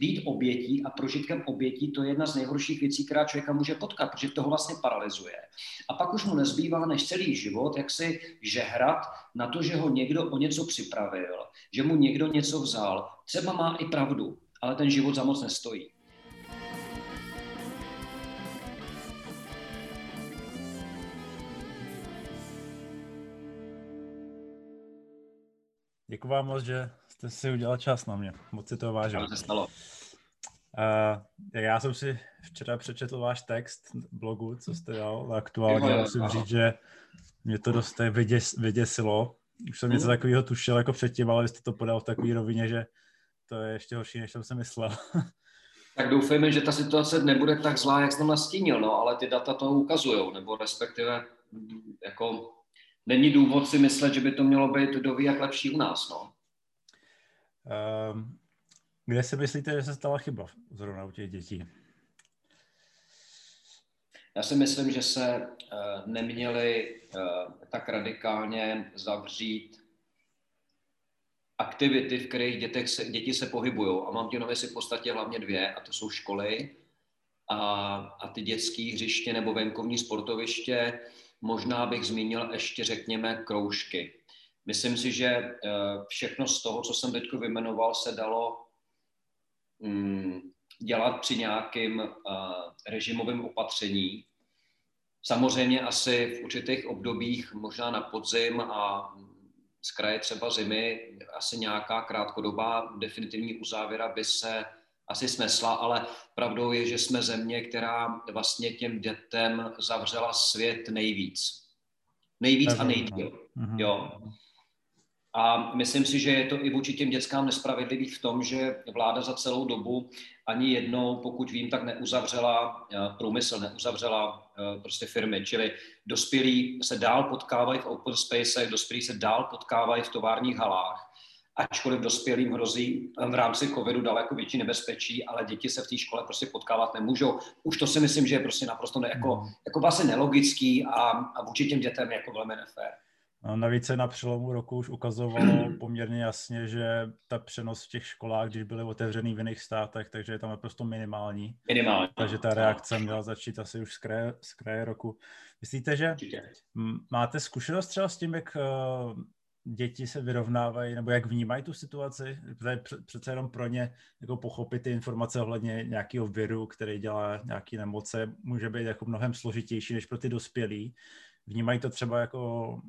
být obětí a prožitkem obětí, to je jedna z nejhorších věcí, která člověka může potkat, protože toho vlastně paralyzuje. A pak už mu nezbývá než celý život, jak si žehrat na to, že ho někdo o něco připravil, že mu někdo něco vzal. Třeba má i pravdu, ale ten život za moc nestojí. Děkuji vám moc, že jste si udělal čas na mě. Moc si to vážím. se stalo. Uh, já jsem si včera přečetl váš text blogu, co jste dal. Aktuálně musím říct, že mě to dost vyděs, vyděsilo. Už jsem něco hmm. takového tušil jako předtím, ale vy jste to podal v takové rovině, že to je ještě horší, než jsem si myslel. tak doufejme, že ta situace nebude tak zlá, jak jsem nastínil, no, ale ty data to ukazují, nebo respektive jako není důvod si myslet, že by to mělo být ví, jak lepší u nás. No. Um, kde si myslíte, že se stala chyba zrovna u těch dětí? Já si myslím, že se uh, neměli uh, tak radikálně zavřít aktivity, v kterých dětech se, děti se pohybují. A mám tím mysli v podstatě hlavně dvě, a to jsou školy a, a ty dětské hřiště nebo venkovní sportoviště. Možná bych zmínil ještě, řekněme, kroužky. Myslím si, že eh, všechno z toho, co jsem teď vymenoval, se dalo mm, dělat při nějakým eh, režimovém opatření. Samozřejmě asi v určitých obdobích, možná na podzim a z kraje třeba zimy, asi nějaká krátkodobá definitivní uzávěra by se asi snesla, ale pravdou je, že jsme země, která vlastně těm dětem zavřela svět nejvíc. Nejvíc a nejdíl. Mhm. Jo. A myslím si, že je to i vůči těm dětskám nespravedlivý v tom, že vláda za celou dobu ani jednou, pokud vím, tak neuzavřela eh, průmysl, neuzavřela eh, prostě firmy, čili dospělí se dál potkávají v open spacech, dospělí se dál potkávají v továrních halách, ačkoliv dospělým hrozí v rámci covidu daleko větší nebezpečí, ale děti se v té škole prostě potkávat nemůžou. Už to si myslím, že je prostě naprosto ne, jako, jako vlastně nelogický a, a vůči těm dětem jako velmi nefér. No, navíc se na přelomu roku už ukazovalo poměrně jasně, že ta přenos v těch školách, když byly otevřený v jiných státech, takže je tam naprosto minimální. Minimální. Takže ta reakce měla začít asi už z kraje, z kraje roku. Myslíte, že máte zkušenost třeba s tím, jak eh, děti se vyrovnávají, nebo jak vnímají tu situaci? To je přece jenom pro ně jako pochopit ty informace ohledně nějakého viru, který dělá nějaké nemoce, může být jako mnohem složitější než pro ty dospělí. Vnímají to třeba jako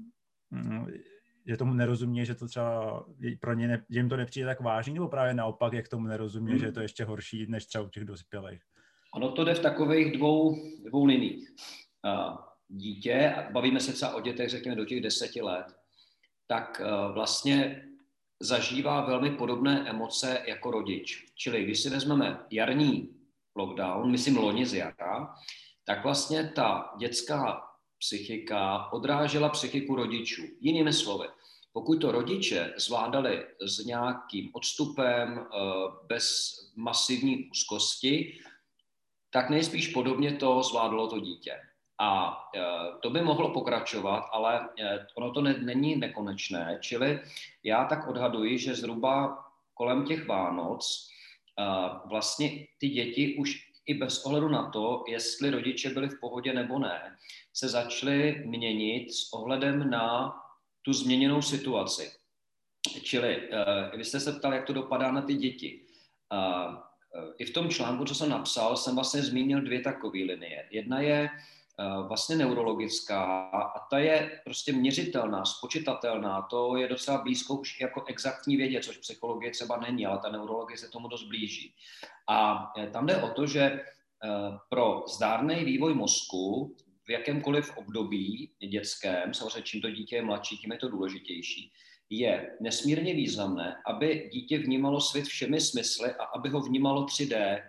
že tomu nerozumí, že to třeba pro ně, ne, že jim to nepřijde tak vážný, nebo právě naopak, jak tomu nerozumí, hmm. že je to hmm. ještě horší než třeba u těch dospělých? Ono to jde v takových dvou, dvou liních. Dítě, bavíme se třeba o dětech, řekněme, do těch deseti let, tak vlastně zažívá velmi podobné emoce jako rodič. Čili když si vezmeme jarní lockdown, myslím loni z jara, tak vlastně ta dětská psychika odrážela psychiku rodičů. Jinými slovy, pokud to rodiče zvládali s nějakým odstupem, eh, bez masivní úzkosti, tak nejspíš podobně to zvládlo to dítě. A eh, to by mohlo pokračovat, ale eh, ono to ne, není nekonečné, čili já tak odhaduji, že zhruba kolem těch Vánoc vlastně ty děti už i bez ohledu na to, jestli rodiče byli v pohodě nebo ne, se začaly měnit s ohledem na tu změněnou situaci. Čili uh, vy jste se ptali, jak to dopadá na ty děti. Uh, I v tom článku, co jsem napsal, jsem vlastně zmínil dvě takové linie. Jedna je vlastně neurologická a ta je prostě měřitelná, spočitatelná. To je docela blízko už jako exaktní vědě, což psychologie třeba není, ale ta neurologie se tomu dost blíží. A tam jde o to, že pro zdárný vývoj mozku v jakémkoliv období dětském, samozřejmě čím to dítě je mladší, tím je to důležitější, je nesmírně významné, aby dítě vnímalo svět všemi smysly a aby ho vnímalo 3D.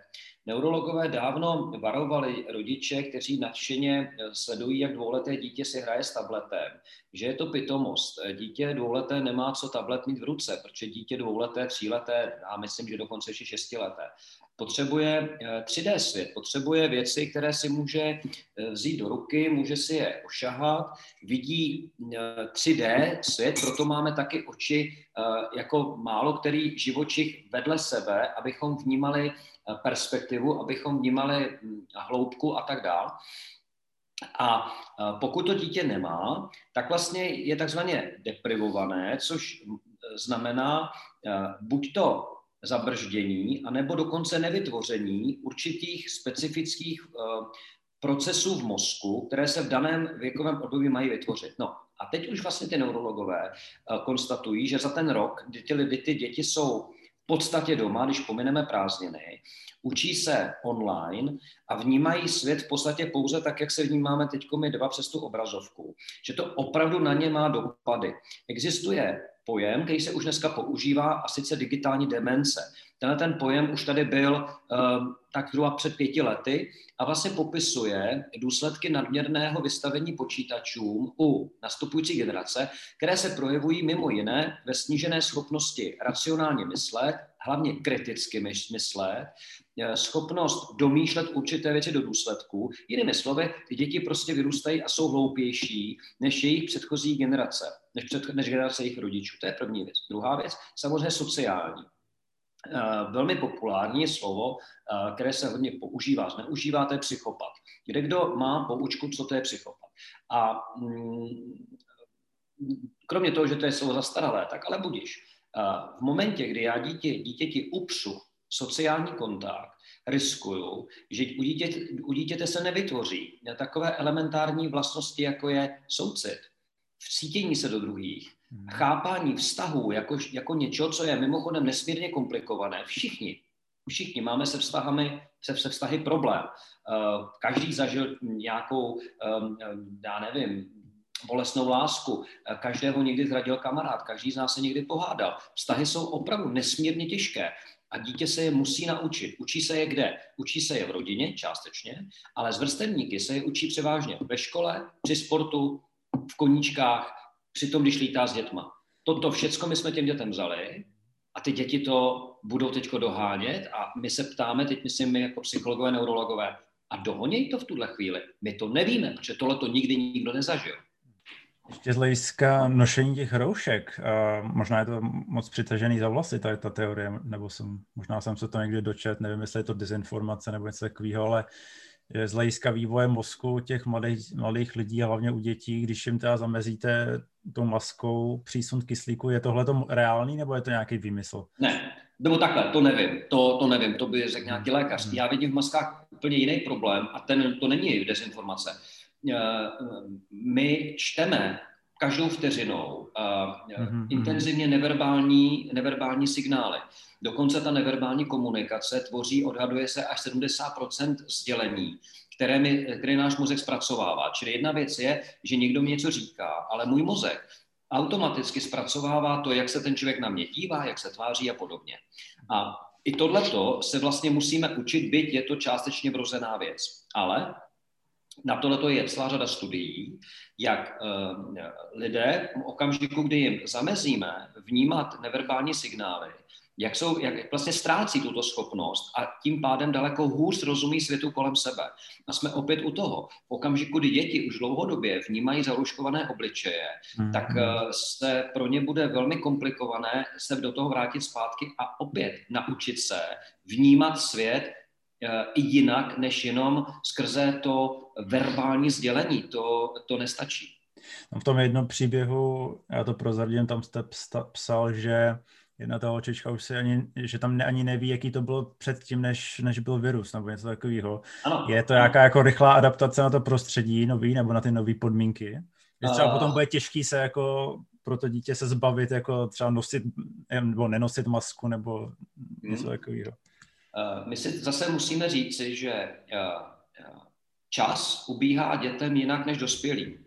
Neurologové dávno varovali rodiče, kteří nadšeně sledují, jak dvouleté dítě si hraje s tabletem, že je to pitomost. Dítě dvouleté nemá co tablet mít v ruce, protože dítě dvouleté, tříleté a myslím, že dokonce ještě šestileté potřebuje 3D svět, potřebuje věci, které si může vzít do ruky, může si je ošahat, vidí 3D svět, proto máme taky oči jako málo který živočich vedle sebe, abychom vnímali perspektivu, abychom vnímali hm, hloubku a tak dále. A pokud to dítě nemá, tak vlastně je takzvaně deprivované, což znamená buď to zabrždění, anebo dokonce nevytvoření určitých specifických procesů v mozku, které se v daném věkovém období mají vytvořit. No a teď už vlastně ty neurologové konstatují, že za ten rok, kdy ty, kdy ty děti jsou v podstatě doma, když pomineme prázdniny, učí se online a vnímají svět v podstatě pouze tak, jak se vnímáme teď my dva přes tu obrazovku. Že to opravdu na ně má dopady. Existuje pojem, který se už dneska používá, a sice digitální demence. Tenhle ten pojem už tady byl um, tak zhruba před pěti lety a vlastně popisuje důsledky nadměrného vystavení počítačům u nastupující generace, které se projevují mimo jiné ve snížené schopnosti racionálně myslet, hlavně kriticky myslet, eh, schopnost domýšlet určité věci do důsledku. Jinými slovy, ty děti prostě vyrůstají a jsou hloupější než jejich předchozí generace, než, před, než generace jejich rodičů. To je první věc. Druhá věc, samozřejmě sociální. Eh, velmi populární slovo, eh, které se hodně používá, zneužívá, to je psychopat. Kde kdo má poučku, co to je psychopat. A mm, kromě toho, že to je slovo zastaralé, tak ale budíš. Eh, v momentě, kdy já dítě, dítěti upřu sociální kontakt, riskuju, že u dítěte, u dítěte se nevytvoří takové elementární vlastnosti, jako je soucit, vcítění se do druhých. Chápání vztahů jako, jako něčeho, co je mimochodem nesmírně komplikované. Všichni, všichni máme se vztahami, se, se vztahy problém. Uh, každý zažil nějakou, um, já nevím, bolestnou lásku, každého někdy zradil kamarád, každý z nás se někdy pohádal. Vztahy jsou opravdu nesmírně těžké a dítě se je musí naučit. Učí se je kde? Učí se je v rodině částečně, ale z vrstevníky se je učí převážně ve škole, při sportu, v koníčkách, přitom když lítá s dětma. Toto všecko my jsme těm dětem vzali a ty děti to budou teď dohánět a my se ptáme, teď myslím my jako psychologové, neurologové, a dohoněj to v tuhle chvíli. My to nevíme, protože tohle to nikdy nikdo nezažil. Ještě z hlediska nošení těch roušek, uh, možná je to moc přitažený za vlasy, ta, ta teorie, nebo jsem, možná jsem se to někdy dočet, nevím, jestli je to dezinformace nebo něco takového, ale z hlediska vývoje mozku těch mladých, mladých lidí, hlavně u dětí, když jim teda zamezíte tou maskou přísun kyslíku, je tohle to reálný nebo je to nějaký výmysl? Ne, nebo takhle, to nevím, to, to nevím, to by řekl nějaký lékař. Hmm. Já vidím v maskách úplně jiný problém a ten, to není dezinformace. Eh, my čteme každou vteřinou mm-hmm. intenzivně neverbální, neverbální signály. Dokonce ta neverbální komunikace tvoří, odhaduje se, až 70% sdělení, které, mi, které náš mozek zpracovává. Čili jedna věc je, že někdo mi něco říká, ale můj mozek automaticky zpracovává to, jak se ten člověk na mě dívá, jak se tváří a podobně. A i tohleto se vlastně musíme učit, byť je to částečně vrozená věc. Ale na tohleto je celá řada studií, jak uh, lidé v okamžiku, kdy jim zamezíme vnímat neverbální signály, jak, jsou, jak vlastně ztrácí tuto schopnost a tím pádem daleko hůř rozumí světu kolem sebe. A jsme opět u toho. V okamžiku, kdy děti už dlouhodobě vnímají zaruškované obličeje, mm-hmm. tak uh, se pro ně bude velmi komplikované se do toho vrátit zpátky a opět naučit se vnímat svět uh, i jinak, než jenom skrze to verbální sdělení. To, to nestačí. No v tom jednom příběhu, já to prozradím, tam jste psal, že jedna ta očička už si ani, že tam ne, ani neví, jaký to bylo předtím, než, než byl virus nebo něco takového. Je to nějaká jako rychlá adaptace na to prostředí nový nebo na ty nové podmínky? Že třeba potom bude těžký se jako pro to dítě se zbavit, jako třeba nosit nebo nenosit masku nebo něco hmm. takového. Uh, my si zase musíme říci, že čas ubíhá dětem jinak než dospělým.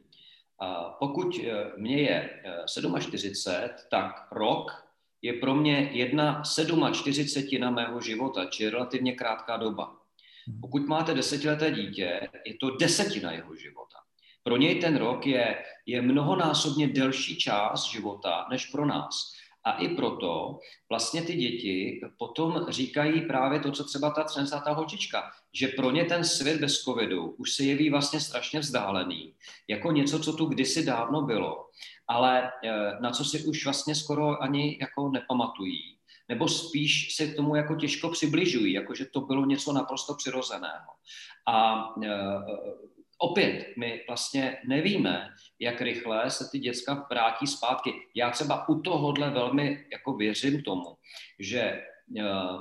Pokud mě je 47, tak rok je pro mě jedna sedma čtyřicetina mého života, či relativně krátká doba. Hmm. Pokud máte desetileté dítě, je to desetina jeho života. Pro něj ten rok je, je mnohonásobně delší čas života než pro nás. A i proto vlastně ty děti potom říkají právě to, co třeba ta 30. holčička, že pro ně ten svět bez covidu už se jeví vlastně strašně vzdálený, jako něco, co tu kdysi dávno bylo, ale eh, na co si už vlastně skoro ani jako nepamatují nebo spíš se k tomu jako těžko přibližují, jako že to bylo něco naprosto přirozeného. A e, opět, my vlastně nevíme, jak rychle se ty děcka vrátí zpátky. Já třeba u tohohle velmi jako věřím tomu, že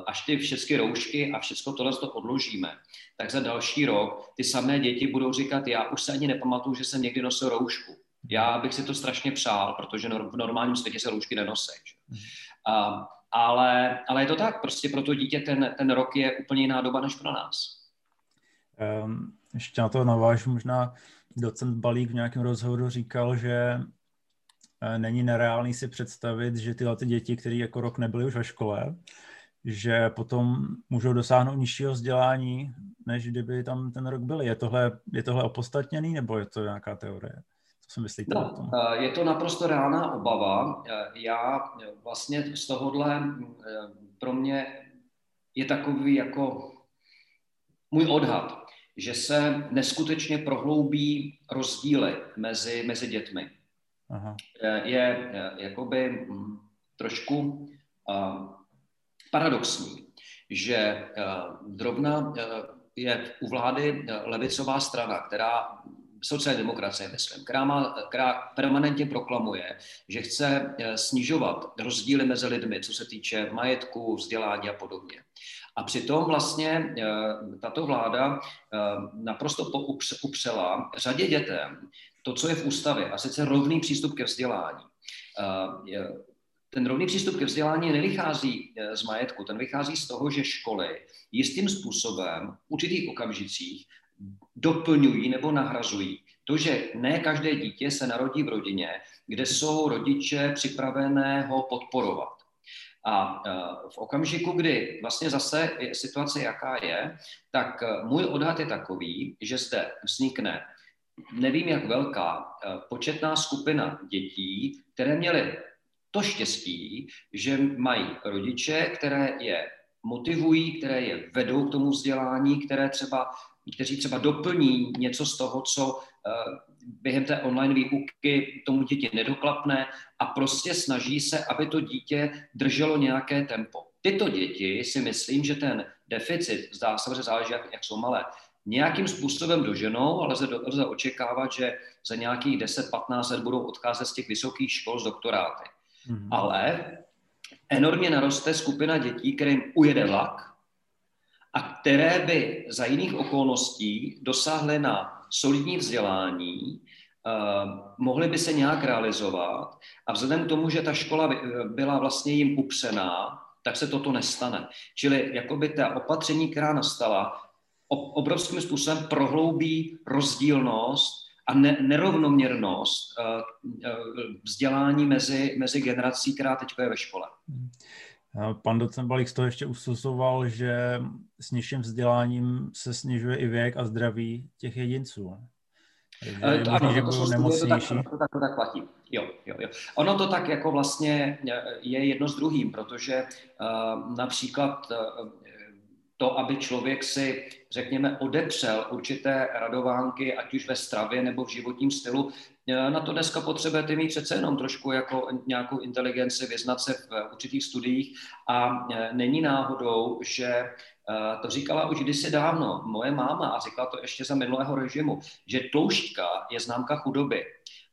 až ty všechny roušky a všechno tohle to odložíme, tak za další rok ty samé děti budou říkat, já už se ani nepamatuju, že jsem někdy nosil roušku. Já bych si to strašně přál, protože v normálním světě se roušky nenosí. Mhm. A ale, ale je to tak, prostě pro to dítě ten, ten rok je úplně jiná doba než pro nás. Um, ještě na to navážu, možná docent Balík v nějakém rozhovoru říkal, že eh, není nereálný si představit, že tyhle ty děti, které jako rok nebyly už ve škole, že potom můžou dosáhnout nižšího vzdělání, než kdyby tam ten rok byli. Je tohle, je tohle opostatněný, nebo je to nějaká teorie? Co si myslíte no, o tom? Eh, je to naprosto reálná obava. Eh, já vlastně z tohohle eh, pro mě je takový jako můj odhad, že se neskutečně prohloubí rozdíly mezi, mezi dětmi. Aha. Je jakoby hm, trošku paradoxní, že zrovna je u vlády levicová strana, která sociální demokracie, myslím, která, má, která permanentně proklamuje, že chce eh, snižovat rozdíly mezi lidmi, co se týče majetku, vzdělání a podobně. A přitom vlastně eh, tato vláda eh, naprosto upřela řadě dětem to, co je v ústavě, a sice rovný přístup ke vzdělání. Ten rovný přístup ke vzdělání nevychází z majetku, ten vychází z toho, že školy jistým způsobem v určitých okamžicích doplňují nebo nahrazují. To, že ne každé dítě se narodí v rodině, kde jsou rodiče připravené ho podporovat. A e, v okamžiku, kdy vlastně zase je situace jaká je, tak e, můj odhad je takový, že zde vznikne, nevím jak velká, početná skupina dětí, které měly to štěstí, že mají rodiče, které je motivují, které je vedou k tomu vzdělání, které třeba kteří třeba doplní něco z toho, co eh, během té online výuky tomu dítě nedoklapne a prostě snaží se, aby to dítě drželo nějaké tempo. Tyto děti si myslím, že ten deficit, zdá se, že záleží, jak, jak jsou malé, nějakým způsobem doženou, ale lze, lze očekávat, že za nějakých 10-15 let budou odcházet z těch vysokých škol z doktoráty. Mm-hmm. Ale enormně naroste skupina dětí, kterým ujede vlak, a které by za jiných okolností dosáhly na solidní vzdělání, Uh, mohly by se nějak realizovat a vzhledem k tomu, že ta škola byla vlastně jim upřená, tak se toto nestane. Čili jakoby ta opatření, která nastala, obrovským způsobem prohloubí rozdílnost a ne, nerovnoměrnost uh, uh, vzdělání mezi, mezi generací, která teď je ve škole. Hmm. Pan docent Balík z toho ještě usuzoval, že s nižším vzděláním se snižuje i věk a zdraví těch jedinců. Takže je možný, že budou nemocnější. To tak, to, tak, to tak platí. Jo, jo, jo. Ono to tak jako vlastně je jedno s druhým, protože uh, například uh, to, aby člověk si, řekněme, odepřel určité radovánky, ať už ve stravě nebo v životním stylu, na to dneska potřebujete mít přece jenom trošku jako nějakou inteligenci, vyznat se v určitých studiích a e, není náhodou, že e, to říkala už kdysi dávno moje máma a říkala to ještě za minulého režimu, že tloušťka je známka chudoby.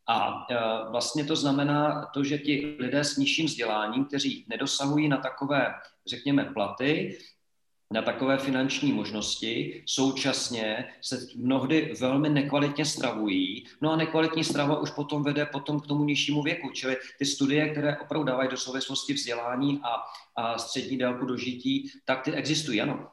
A e, vlastně to znamená to, že ti lidé s nižším vzděláním, kteří nedosahují na takové, řekněme, platy, na takové finanční možnosti, současně se mnohdy velmi nekvalitně stravují, no a nekvalitní strava už potom vede potom k tomu nižšímu věku, čili ty studie, které opravdu dávají do souvislosti vzdělání a, a střední délku dožití, tak ty existují, ano.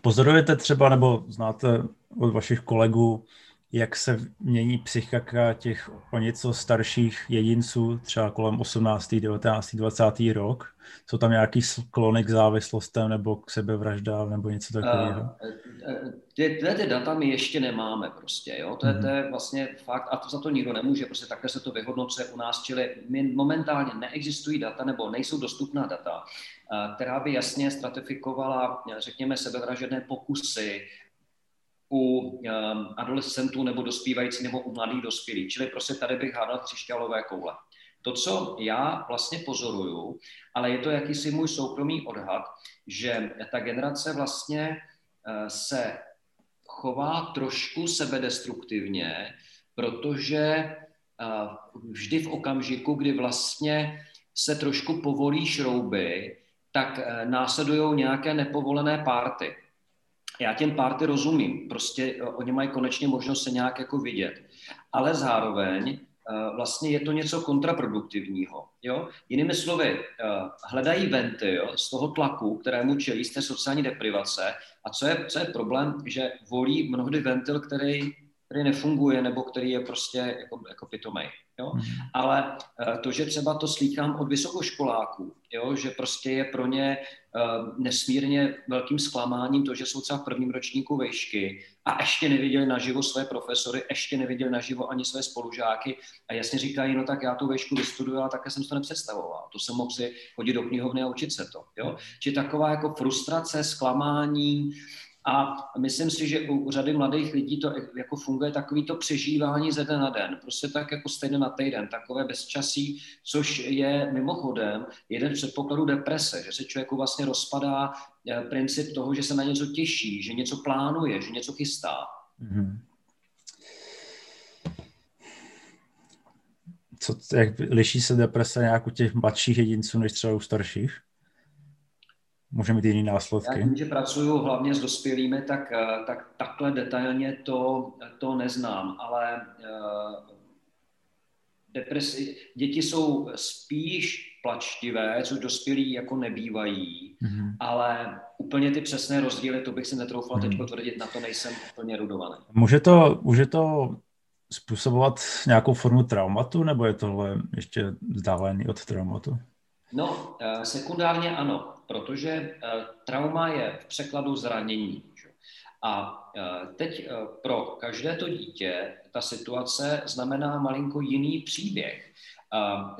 Pozorujete třeba, nebo znáte od vašich kolegů, jak se mění psychika těch o něco starších jedinců, třeba kolem 18., 19., 20. rok? Jsou tam nějaký sklony k závislostem nebo k sebevraždám nebo něco takového? Tyhle ty data my ještě nemáme prostě, jo? To, je, to je vlastně fakt, a to za to nikdo nemůže, prostě takhle se to vyhodnocuje u nás, čili my momentálně neexistují data nebo nejsou dostupná data, která by jasně stratifikovala, řekněme, sebevražedné pokusy u um, adolescentů nebo dospívající nebo u mladých dospělých. Čili prostě tady bych hádal křišťálové koule. To, co já vlastně pozoruju, ale je to jakýsi můj soukromý odhad, že ta generace vlastně uh, se chová trošku sebedestruktivně, protože uh, vždy v okamžiku, kdy vlastně se trošku povolí šrouby, tak uh, následují nějaké nepovolené párty já těm párty rozumím, prostě eh, oni mají konečně možnost se nějak jako vidět, ale zároveň eh, vlastně je to něco kontraproduktivního. Jo? Jinými slovy, eh, hledají ventil z toho tlaku, kterému čelí z té sociální deprivace a co je, co je problém, že volí mnohdy ventil, který, který nefunguje nebo který je prostě jako, jako pitomej. Jo? Mm. Ale to, že třeba to slýchám od vysokoškoláků, jo? že prostě je pro ně uh, nesmírně velkým zklamáním to, že jsou třeba v prvním ročníku vejšky a ještě neviděli naživo své profesory, ještě neviděli naživo ani své spolužáky a jasně říkají, no tak já tu vejšku vystuduju, ale také jsem to nepředstavoval. To jsem mohl si chodit do knihovny a učit se to. Jo? Či taková jako frustrace, zklamání, a myslím si, že u řady mladých lidí to jako funguje takový to přežívání ze den na den, prostě tak jako stejně na týden, takové bezčasí, což je mimochodem jeden z předpokladů deprese, že se člověku vlastně rozpadá eh, princip toho, že se na něco těší, že něco plánuje, že něco chystá. Mm-hmm. Co, jak liší se deprese nějak u těch mladších jedinců než třeba u starších? Může mít jiný následky? Já tím, že pracuju hlavně s dospělými, tak, eh, tak takhle detailně to, to neznám, ale uh, depresi, děti jsou spíš plačtivé, což dospělí jako nebývají, mm-hmm. ale úplně ty přesné rozdíly, to bych si netroufal mm-hmm. teď potvrdit, na to nejsem úplně rudovaný. Může to, může to způsobovat nějakou formu traumatu, nebo je tohle ještě vzdálený od traumatu? No, eh, sekundárně ano, protože eh, trauma je v překladu zranění. A eh, teď pro každé to dítě ta situace znamená malinko jiný příběh.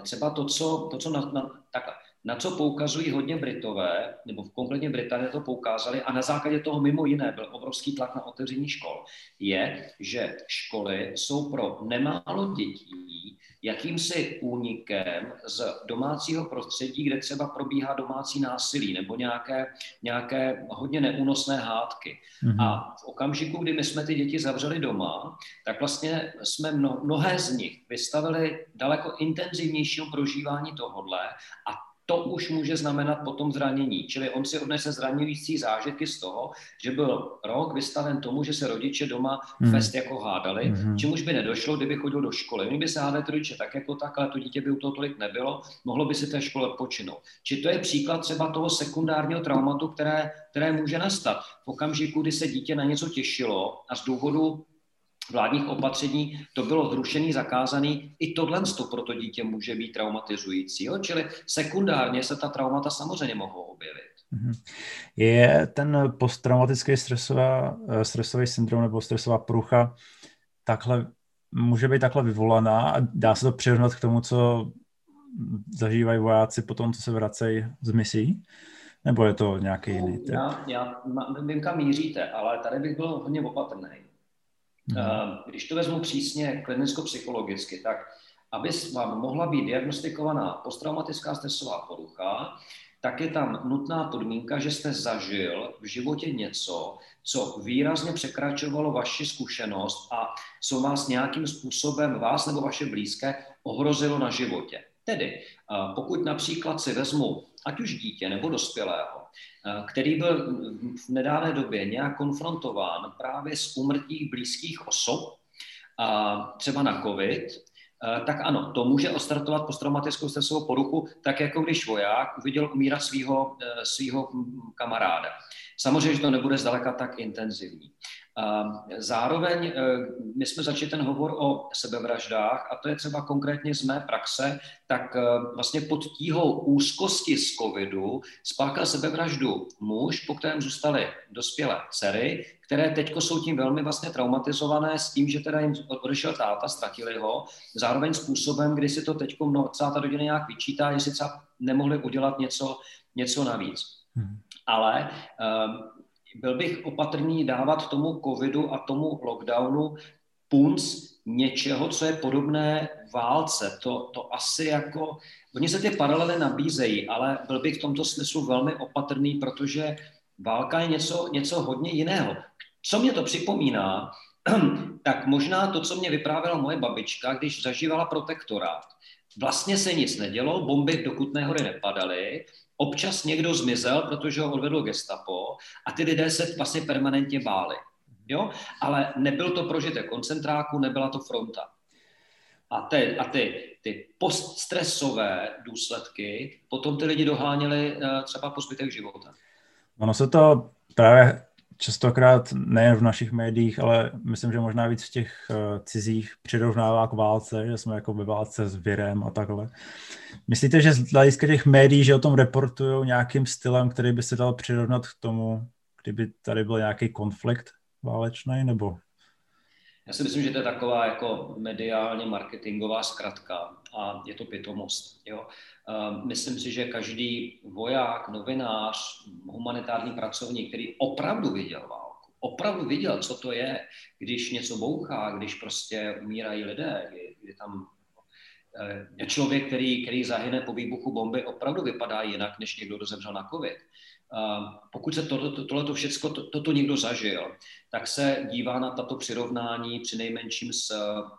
Třeba to, co, to, co na, na, takhle, na co poukazují hodně Britové, nebo konkrétně Británie to poukázali, a na základě toho mimo jiné byl obrovský tlak na otevření škol, je, že školy jsou pro nemálo dětí jakýmsi únikem z domácího prostředí, kde třeba probíhá domácí násilí nebo nějaké, nějaké hodně neúnosné hádky. Mm-hmm. A v okamžiku, kdy my jsme ty děti zavřeli doma, tak vlastně jsme mno, mnohé z nich vystavili daleko intenzivnějšího prožívání tohodle a to už může znamenat potom zranění. Čili on si odnese zraňující zážitky z toho, že byl rok vystaven tomu, že se rodiče doma hmm. fest jako hádali, hmm. čemuž by nedošlo, kdyby chodil do školy. Oni by se hádali rodiče tak jako tak, ale to dítě by u toho tolik nebylo, mohlo by si té škole počinout. Či to je příklad třeba toho sekundárního traumatu, které, které může nastat v okamžiku, kdy se dítě na něco těšilo a z důvodu vládních opatření to bylo zrušený, zakázaný. I tohle pro to dítě může být traumatizující. Jo? Čili sekundárně se ta traumata samozřejmě mohou objevit. Mhm. Je ten posttraumatický stresová, eh, stresový syndrom nebo stresová prucha takhle, může být takhle vyvolaná a dá se to přirovnat k tomu, co zažívají vojáci po tom, co se vracejí z misí? Nebo je to nějaký jiný typ? Já, já vím, kam míříte, ale tady bych byl hodně opatrný. Hmm. Když to vezmu přísně klinicko-psychologicky, tak aby vám mohla být diagnostikovaná posttraumatická stresová porucha, tak je tam nutná podmínka, že jste zažil v životě něco, co výrazně překračovalo vaši zkušenost a co vás nějakým způsobem, vás nebo vaše blízké, ohrozilo na životě. Tedy, pokud například si vezmu ať už dítě nebo dospělého, který byl v nedávné době nějak konfrontován právě s úmrtí blízkých osob, třeba na COVID, eh, tak ano, to může ostartovat posttraumatickou stresovou poruchu, tak jako když voják uviděl umírat svého, eh, svého kamaráda. Samozřejmě, že to nebude zdaleka tak intenzivní. Zároveň e, my jsme začali ten hovor o sebevraždách a to je třeba konkrétně z mé praxe, tak e, vlastně pod tíhou úzkosti z covidu spáchal sebevraždu muž, po kterém zůstaly dospělé dcery, které teď jsou tím velmi vlastně traumatizované s tím, že teda jim odešel táta, ztratili ho, zároveň způsobem, kdy si to teď celá ta rodina nějak vyčítá, jestli třeba nemohli udělat něco, něco navíc. Hmm. Ale um, byl bych opatrný dávat tomu covidu a tomu lockdownu punc něčeho, co je podobné válce. To, to asi jako... Oni se ty paralely nabízejí, ale byl bych v tomto smyslu velmi opatrný, protože válka je něco, něco hodně jiného. Co mě to připomíná, tak možná to, co mě vyprávěla moje babička, když zažívala protektorát. Vlastně se nic nedělo, bomby do Kutné hory nepadaly, Občas někdo zmizel, protože ho odvedl gestapo a ty lidé se vlastně permanentně báli. Jo? Ale nebyl to prožitek koncentráku, nebyla to fronta. A, ty, a ty, ty poststresové důsledky potom ty lidi doháněli uh, třeba po zbytek života. Ono se to právě častokrát nejen v našich médiích, ale myslím, že možná víc v těch uh, cizích přirovnává k válce, že jsme jako ve válce s virem a takhle. Myslíte, že z hlediska těch médií, že o tom reportují nějakým stylem, který by se dal přirovnat k tomu, kdyby tady byl nějaký konflikt válečný, nebo? Já si myslím, že to je taková jako mediálně marketingová zkratka a je to pitomost. Jo? Myslím si, že každý voják, novinář, humanitární pracovník, který opravdu viděl válku, opravdu viděl, co to je, když něco bouchá, když prostě umírají lidé, kdy tam eh, člověk, který, který zahyne po výbuchu bomby, opravdu vypadá jinak, než někdo, kdo zemřel na covid. Pokud se to, to, to všechno, to, toto někdo zažil, tak se dívá na tato přirovnání při nejmenším s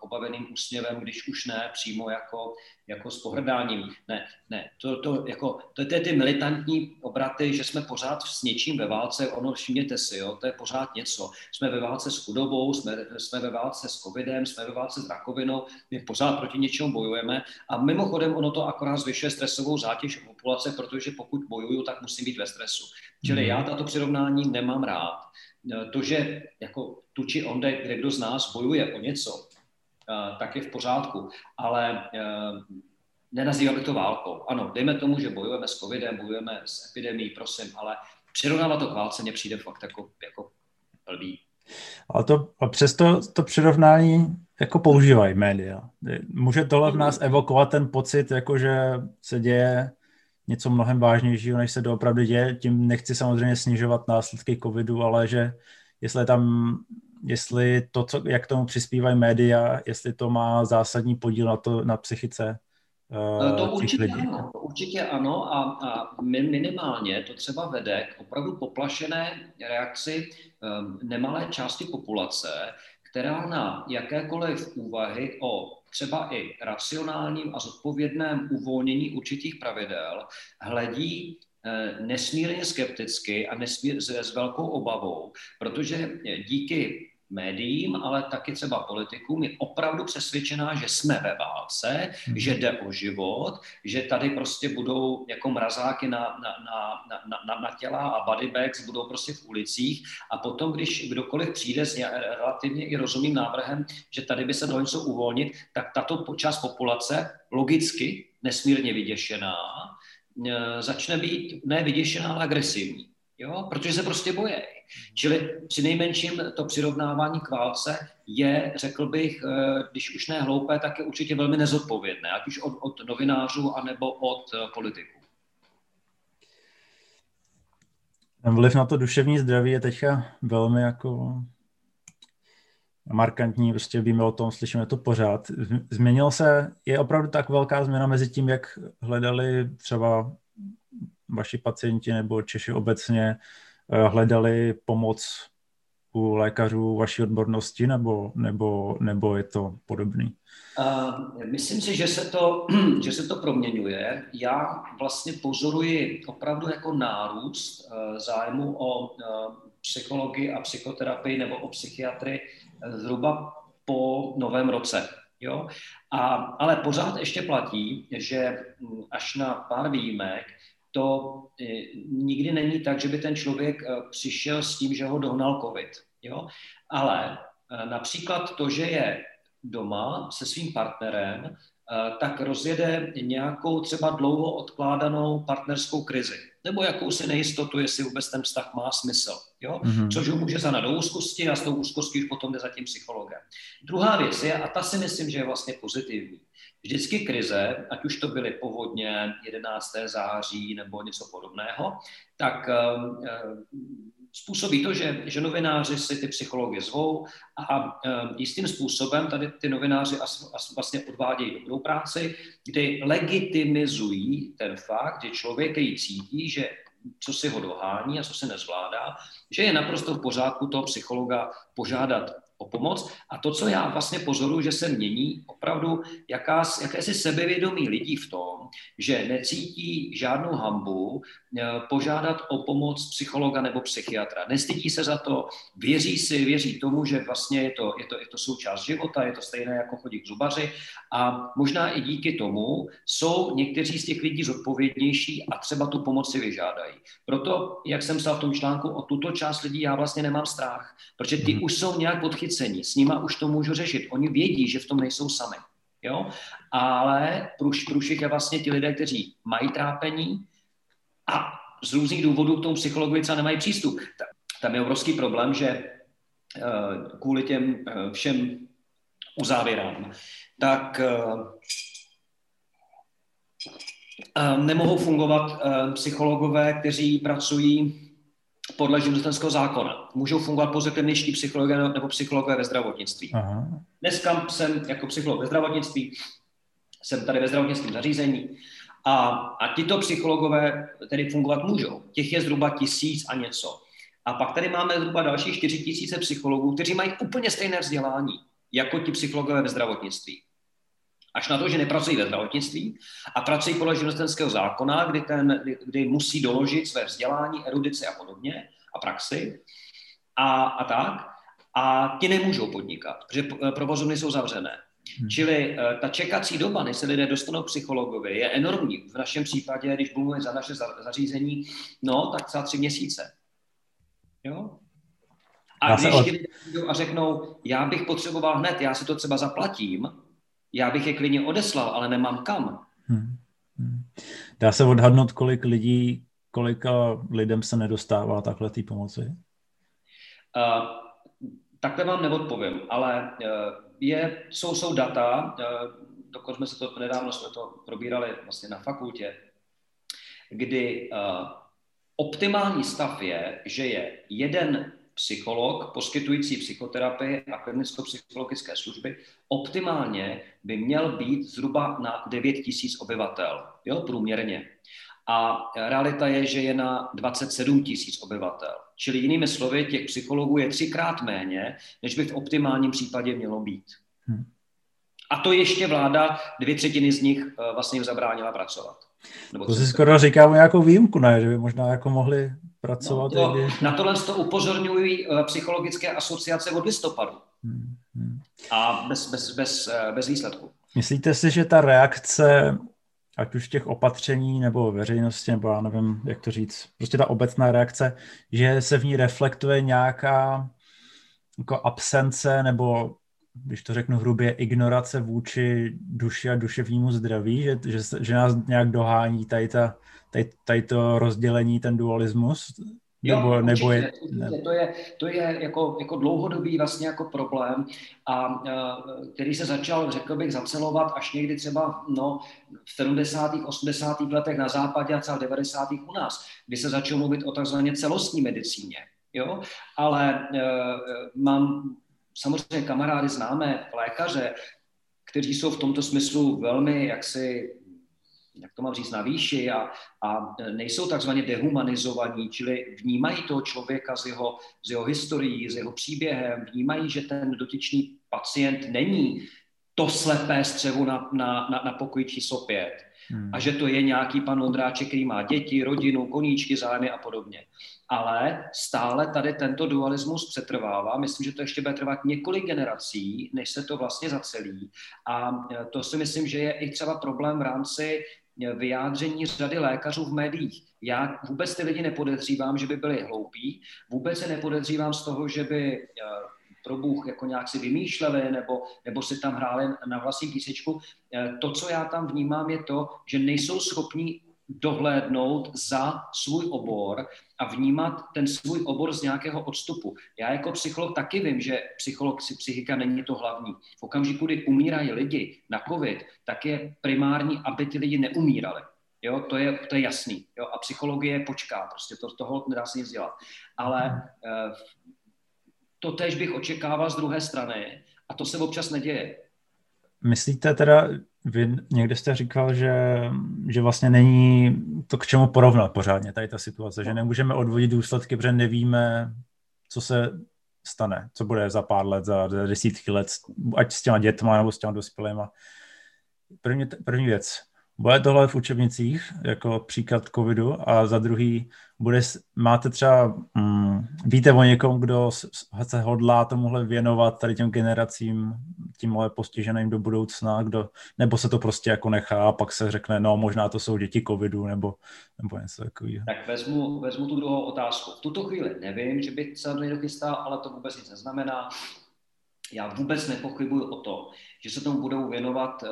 obaveným úsměvem, když už ne přímo jako jako s pohrdáním. Ne, ne, to, to, jako, to, je ty militantní obraty, že jsme pořád s něčím ve válce, ono všimněte si, jo, to je pořád něco. Jsme ve válce s chudobou, jsme, jsme ve válce s covidem, jsme ve válce s rakovinou, my pořád proti něčemu bojujeme a mimochodem ono to akorát zvyšuje stresovou zátěž populace, protože pokud bojuju, tak musím být ve stresu. Čili mm. já tato přirovnání nemám rád. To, že jako tu či onde, kde kdo z nás bojuje o něco, Eh, tak je v pořádku. Ale eh, nenazýval bych to válkou. Ano, dejme tomu, že bojujeme s covidem, bojujeme s epidemií, prosím, ale přirovnávat to k válce mě přijde fakt jako, jako blbý. Ale to, a přesto to přirovnání jako používají média. Může tohle v nás evokovat ten pocit, jako že se děje něco mnohem vážnějšího, než se doopravdy děje. Tím nechci samozřejmě snižovat následky covidu, ale že jestli tam jestli to, co, jak tomu přispívají média, jestli to má zásadní podíl na, to, na psychice uh, to určitě lidí. ano, to určitě ano a, a minimálně to třeba vede k opravdu poplašené reakci um, nemalé části populace, která na jakékoliv úvahy o třeba i racionálním a zodpovědném uvolnění určitých pravidel hledí Eh, nesmírně skepticky a nesmír, s, s velkou obavou, protože díky médiím, ale taky třeba politikům je opravdu přesvědčená, že jsme ve válce, hmm. že jde o život, že tady prostě budou jako mrazáky na, na, na, na, na, na těla a body bags budou prostě v ulicích a potom, když kdokoliv přijde s relativně i rozumným návrhem, že tady by se dalo něco uvolnit, tak tato část populace logicky nesmírně vyděšená, E, začne být ne vyděšená, ale agresivní. Jo? Protože se prostě bojí. Čili při nejmenším to přirovnávání k válce je, řekl bych, e, když už ne hloupé, tak je určitě velmi nezodpovědné, ať už od, od novinářů, anebo od e, politiků. Vliv na to duševní zdraví je teďka velmi jako markantní, prostě víme o tom, slyšíme to pořád. Změnil se, je opravdu tak velká změna mezi tím, jak hledali třeba vaši pacienti nebo Češi obecně, eh, hledali pomoc u lékařů vaší odbornosti, nebo, nebo, nebo je to podobný? Uh, myslím si, že se, to, že se to proměňuje. Já vlastně pozoruji opravdu jako nárůst uh, zájmu o uh, psychologii a psychoterapii nebo o psychiatry zhruba po novém roce. Jo? A, ale pořád ještě platí, že mm, až na pár výjimek to e, nikdy není tak, že by ten člověk e, přišel s tím, že ho dohnal COVID. Jo? Ale eh, například to, že je doma se svým partnerem, eh, tak rozjede nějakou třeba dlouho odkládanou partnerskou krizi nebo jakousi nejistotu, jestli vůbec ten vztah má smysl. Jo? Mm-hmm. Což ho může zanat do úzkosti a s tou úzkostí už potom jde za tím psychologem. Druhá věc je, a ta si myslím, že je vlastně pozitivní, vždycky krize, ať už to byly povodně 11. září nebo něco podobného, tak uh, způsobí to, že, že novináři si ty psychology zvou a uh, jistým způsobem tady ty novináři as, as vlastně odvádějí dobrou práci, kdy legitimizují ten fakt, že člověk, který cítí, že co si ho dohání a co se nezvládá, že je naprosto v pořádku toho psychologa požádat o pomoc. A to, co já vlastně pozoruju, že se mění opravdu jaká, jakési sebevědomí lidí v tom, že necítí žádnou hambu eh, požádat o pomoc psychologa nebo psychiatra. Nestydí se za to, věří si, věří tomu, že vlastně je to, je to, je to součást života, je to stejné jako chodit k zubaři a možná i díky tomu jsou někteří z těch lidí zodpovědnější a třeba tu pomoc si vyžádají. Proto, jak jsem psal v tom článku, o tuto část lidí já vlastně nemám strach, protože ty mhm. už jsou nějak podchycení, s nima už to můžu řešit. Oni vědí, že v tom nejsou sami. Jo? Ale průš, průšvih je vlastně ti lidé, kteří mají trápení a z různých důvodů k tomu psychologovi třeba nemají přístup. Tam je obrovský problém, že eh, kvůli těm eh, všem uzávěrám, tak eh, nemohou fungovat psychologové, kteří pracují podle živnostenského zákona. Můžou fungovat pouze kliničtí psychologové nebo psychologové ve zdravotnictví. Aha. Dneska jsem jako psycholog ve zdravotnictví, jsem tady ve zdravotnickém zařízení a, a tito psychologové tedy fungovat můžou. Těch je zhruba tisíc a něco. A pak tady máme zhruba další čtyři tisíce psychologů, kteří mají úplně stejné vzdělání jako ti psychologové ve zdravotnictví. Až na to, že nepracují ve zdravotnictví a pracují podle živnostenského zákona, kdy, ten, kdy, musí doložit své vzdělání, erudici a podobně a praxi a, a tak. A ti nemůžou podnikat, protože provozovny jsou zavřené. Hmm. Čili uh, ta čekací doba, než se lidé dostanou psychologovi, je enormní. V našem případě, když mluvíme za naše zařízení, no, tak třeba tři měsíce. Jo? A když od... a řeknou, já bych potřeboval hned, já si to třeba zaplatím, já bych je klidně odeslal, ale nemám kam. Hmm. Hmm. Dá se odhadnout, kolik lidí, kolika lidem se nedostává takhle té pomoci? Uh, takhle vám neodpovím, ale uh, je, jsou, jsou data, uh, dokonce jsme se to, nedávno jsme to probírali vlastně na fakultě, kdy uh, optimální stav je, že je jeden psycholog poskytující psychoterapii a klinicko-psychologické služby optimálně by měl být zhruba na 9 tisíc obyvatel, jo, průměrně. A realita je, že je na 27 tisíc obyvatel. Čili jinými slovy, těch psychologů je třikrát méně, než by v optimálním případě mělo být. Hmm. A to ještě vláda, dvě třetiny z nich eh, vlastně jim zabránila pracovat. Nebo to si skoro říká o nějakou výjimku, ne? že by možná jako mohli pracovat. No, to, když... Na tohle to upozorňují uh, psychologické asociace od listopadu. Hmm, hmm. A bez, bez, bez, uh, bez výsledku. Myslíte si, že ta reakce, ať už těch opatření nebo veřejnosti, nebo já nevím, jak to říct, prostě ta obecná reakce, že se v ní reflektuje nějaká jako absence nebo když to řeknu hrubě, ignorace vůči duši a duševnímu zdraví, že, že, že nás nějak dohání tady, ta, tady, tady to rozdělení, ten dualismus? Jo, nebo, určitě, nebo je, ne... to je, to je jako, jako dlouhodobý vlastně jako problém, a, a, který se začal, řekl bych, zacelovat až někdy třeba no, v 70. 80. letech na západě a třeba v 90. u nás, kdy se začalo mluvit o takzvané celostní medicíně. Jo? Ale e, mám samozřejmě kamarády známé, lékaře, kteří jsou v tomto smyslu velmi jaksi jak to mám říct, na výši a, a nejsou takzvaně dehumanizovaní, čili vnímají toho člověka z jeho, z jeho historií, s jeho příběhem, vnímají, že ten dotyčný pacient není to slepé střevo na, na, na, na pokoji číslo pět. Hmm. A že to je nějaký pan Ondráček, který má děti, rodinu, koníčky, zájmy a podobně ale stále tady tento dualismus přetrvává. Myslím, že to ještě bude trvat několik generací, než se to vlastně zacelí. A e, to si myslím, že je i třeba problém v rámci vyjádření řady lékařů v médiích. Já vůbec ty lidi nepodezřívám, že by byli hloupí, vůbec se nepodezřívám z toho, že by eh, pro Bůh jako nějak si vymýšleli nebo, nebo si tam hráli na vlastní písečku. To, co já tam vnímám, je to, že nejsou schopní dohlédnout za svůj obor a vnímat ten svůj obor z nějakého odstupu. Já jako psycholog taky vím, že psycholog, psychika není to hlavní. V okamžiku, kdy umírají lidi na covid, tak je primární, aby ty lidi neumírali. Jo, to je, to je jasný. Jo, a psychologie počká, prostě to, toho nedá se nic dělat. Ale eh, to tež bych očekával z druhé strany a to se občas neděje. Myslíte teda, vy někde jste říkal, že, že vlastně není to k čemu porovnat pořádně tady ta situace, že nemůžeme odvodit důsledky, protože nevíme, co se stane, co bude za pár let, za desítky let, ať s těma dětma nebo s těma dospělýma. První, první věc, bude tohle v učebnicích jako příklad covidu a za druhý bude, máte třeba, mm, víte o někom, kdo se hodlá tomuhle věnovat tady těm generacím, tímhle postiženým do budoucna, kdo, nebo se to prostě jako nechá a pak se řekne, no možná to jsou děti covidu nebo, nebo něco takového. Tak vezmu, vezmu tu druhou otázku. V tuto chvíli nevím, že by se někdo chystal, ale to vůbec nic neznamená. Já vůbec nepochybuji o tom, že se tomu budou věnovat uh,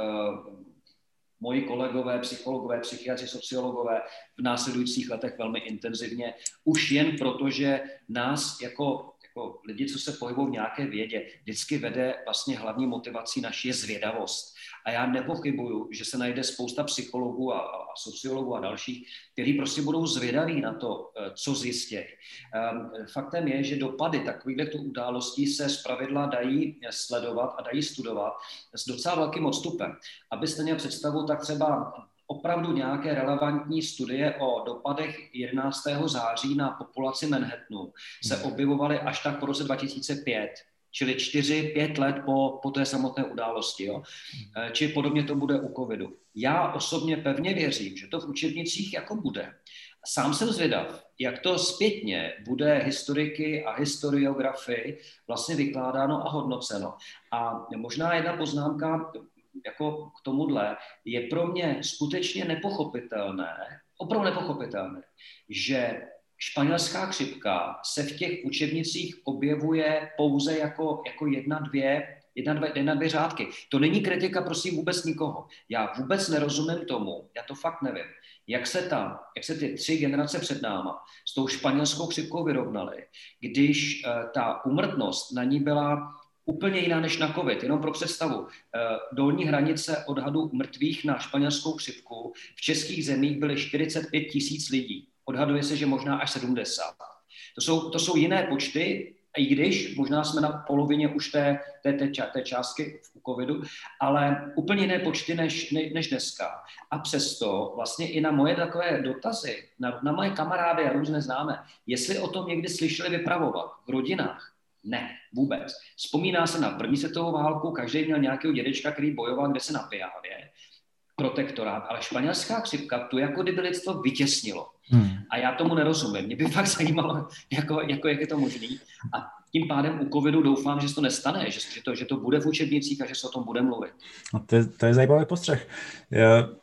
moji kolegové, psychologové, psychiatři, sociologové v následujících letech velmi intenzivně, už jen proto, že nás jako, jako lidi, co se pohybují v nějaké vědě, vždycky vede vlastně hlavní motivací naší je zvědavost. A já nepochybuju, že se najde spousta psychologů a, a sociologů a dalších, kteří prostě budou zvědaví na to, eh, co zjistí. Ehm, faktem je, že dopady takovýchto událostí se zpravidla dají sledovat a dají studovat s docela velkým odstupem. Abyste měli představu, tak třeba opravdu nějaké relevantní studie o dopadech 11. září na populaci Manhattanu se hmm. objevovaly až tak po roce 2005 čili čtyři, pět let po, po té samotné události. Jo? Eh, či podobně to bude u covidu. Já osobně pevně věřím, že to v učebnicích jako bude. Sám jsem zvědav, jak to zpětně bude historiky a historiografy vlastně vykládáno a hodnoceno. A možná jedna poznámka jako k tomuhle je pro mě skutečně nepochopitelné, opravdu nepochopitelné, že španělská chřipka se v těch učebnicích objevuje pouze jako, jako jedna, dvě, jedna, dvě, jedna, dvě řádky. To není kritika, prosím, vůbec nikoho. Já vůbec nerozumím tomu, já to fakt nevím, jak se tam, jak se ty tři generace před náma s tou španělskou chřipkou vyrovnaly, když uh, ta umrtnost na ní byla úplně jiná než na COVID. Jenom pro představu, uh, dolní hranice odhadu mrtvých na španělskou chřipku v českých zemích byly 45 tisíc lidí odhaduje se, že možná až 70. To jsou, to jsou jiné počty, i když možná jsme na polovině už té, té, té, té částky v covidu, ale úplně jiné počty než, ne, než dneska. A přesto vlastně i na moje takové dotazy, na, na moje kamarády a různé známé, jestli o tom někdy slyšeli vypravovat v rodinách, ne, vůbec. Vzpomíná se na první světovou válku, každý měl nějakého dědečka, který bojoval kde se na Pijávě, protektorát, ale španělská chřipka tu jako kdyby lidstvo vytěsnilo. Hmm. A já tomu nerozumím. Mě by fakt zajímalo, jako, jako jak je to možné. A tím pádem u covidu doufám, že se to nestane, že, že, to, že to bude v učebnicích a že se o tom bude mluvit. No to, je, to je zajímavý postřeh.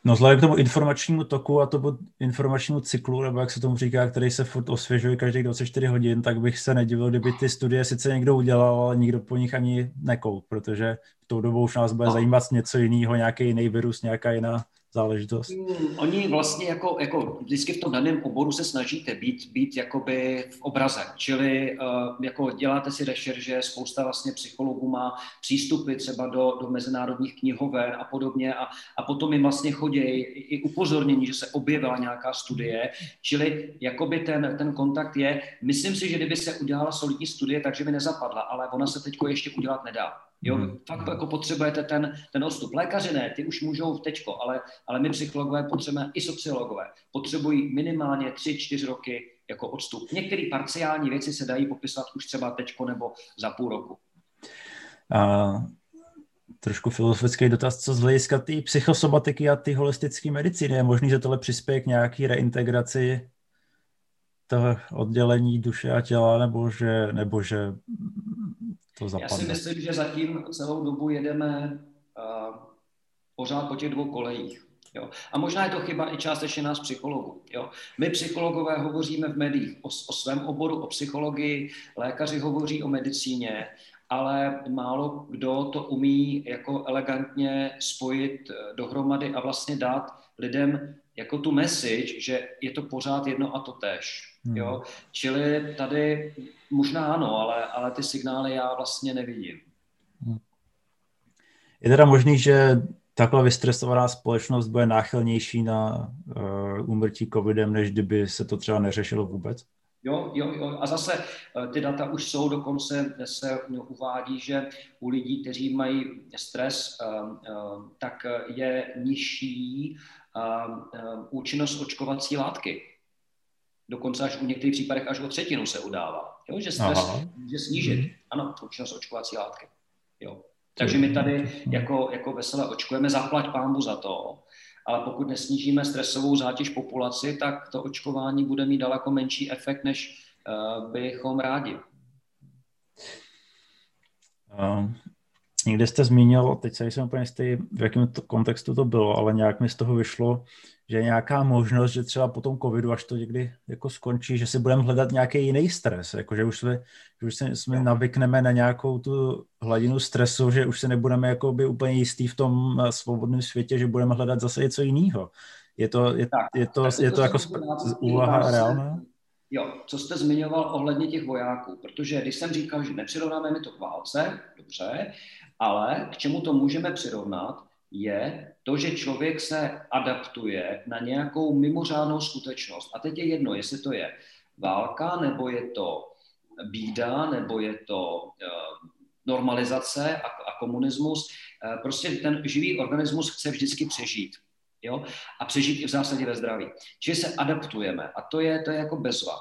No vzhledem k tomu informačnímu toku a tomu informačnímu cyklu, nebo jak se tomu říká, který se furt osvěžuje každých 24 hodin, tak bych se nedivil, kdyby ty studie sice někdo udělal, ale nikdo po nich ani nekou, protože tou dobou už nás bude no. zajímat něco jiného, nějaký jiný virus, nějaká jiná záležitost? Hmm, oni vlastně jako, jako vždycky v tom daném oboru se snažíte být, být jakoby v obraze, čili uh, jako děláte si rešerže, spousta vlastně psychologů má přístupy třeba do, do mezinárodních knihoven a podobně a, a potom jim vlastně chodí i upozornění, že se objevila nějaká studie, čili jakoby ten, ten kontakt je, myslím si, že kdyby se udělala solidní studie, takže by nezapadla, ale ona se teď ještě udělat nedá. Jo, hmm. fakt jako potřebujete ten, ten odstup. Lékaři ne, ty už můžou teďko, ale, ale my psychologové potřebujeme i sociologové. Potřebují minimálně 3-4 roky jako odstup. Některé parciální věci se dají popisat už třeba teďko nebo za půl roku. A trošku filozofický dotaz, co z hlediska té psychosomatiky a ty holistické medicíny. Je možný, že tohle přispěje k nějaký reintegraci toho oddělení duše a těla, nebo že, nebo že to zapadne. Já si myslím, že zatím celou dobu jedeme uh, pořád po těch dvou kolejích. Jo. A možná je to chyba i částečně nás psychologů. Jo. My psychologové hovoříme v médiích o, o svém oboru, o psychologii, lékaři hovoří o medicíně, ale málo kdo to umí jako elegantně spojit eh, dohromady a vlastně dát lidem jako tu message, že je to pořád jedno a to tež. Hmm. Jo? Čili tady možná ano, ale, ale ty signály já vlastně nevidím. Hmm. Je teda možný, že takhle vystresovaná společnost bude náchylnější na uh, úmrtí covidem, než kdyby se to třeba neřešilo vůbec? Jo, jo, jo. A zase eh, ty data už jsou, dokonce se uvádí, že u lidí, kteří mají stres, eh, tak je nižší účinnost očkovací látky. Dokonce až u některých případech až o třetinu se udává. Jo, že stres Aha. může snížit, mhm. ano, účinnost očkovací látky. Jo. Takže my tady jako, jako veselé očkujeme, zaplať pámbu za to, ale pokud nesnížíme stresovou zátěž populaci, tak to očkování bude mít daleko menší efekt, než uh, bychom rádi. Um, někde jste zmínil, teď se jsem úplně jistý, v jakém to kontextu to bylo, ale nějak mi z toho vyšlo, že je nějaká možnost, že třeba po tom covidu, až to někdy jako skončí, že si budeme hledat nějaký jiný stres, jako že už, jsme, že už se, jsme navykneme na nějakou tu hladinu stresu, že už se nebudeme jako by úplně jistý v tom eh, svobodném světě, že budeme hledat zase něco jiného. Je to, je, tak, je to, je to, to jako úvaha reálná? Jo, co jste zmiňoval ohledně těch vojáků, protože když jsem říkal, že nepřirovnáme to k válce, dobře, ale k čemu to můžeme přirovnat, je to, že člověk se adaptuje na nějakou mimořádnou skutečnost. A teď je jedno, jestli to je válka, nebo je to bída, nebo je to uh, normalizace a, a komunismus. Uh, prostě ten živý organismus chce vždycky přežít. Jo? A přežít i v zásadě ve zdraví. Čili se adaptujeme a to je, to je jako bezva.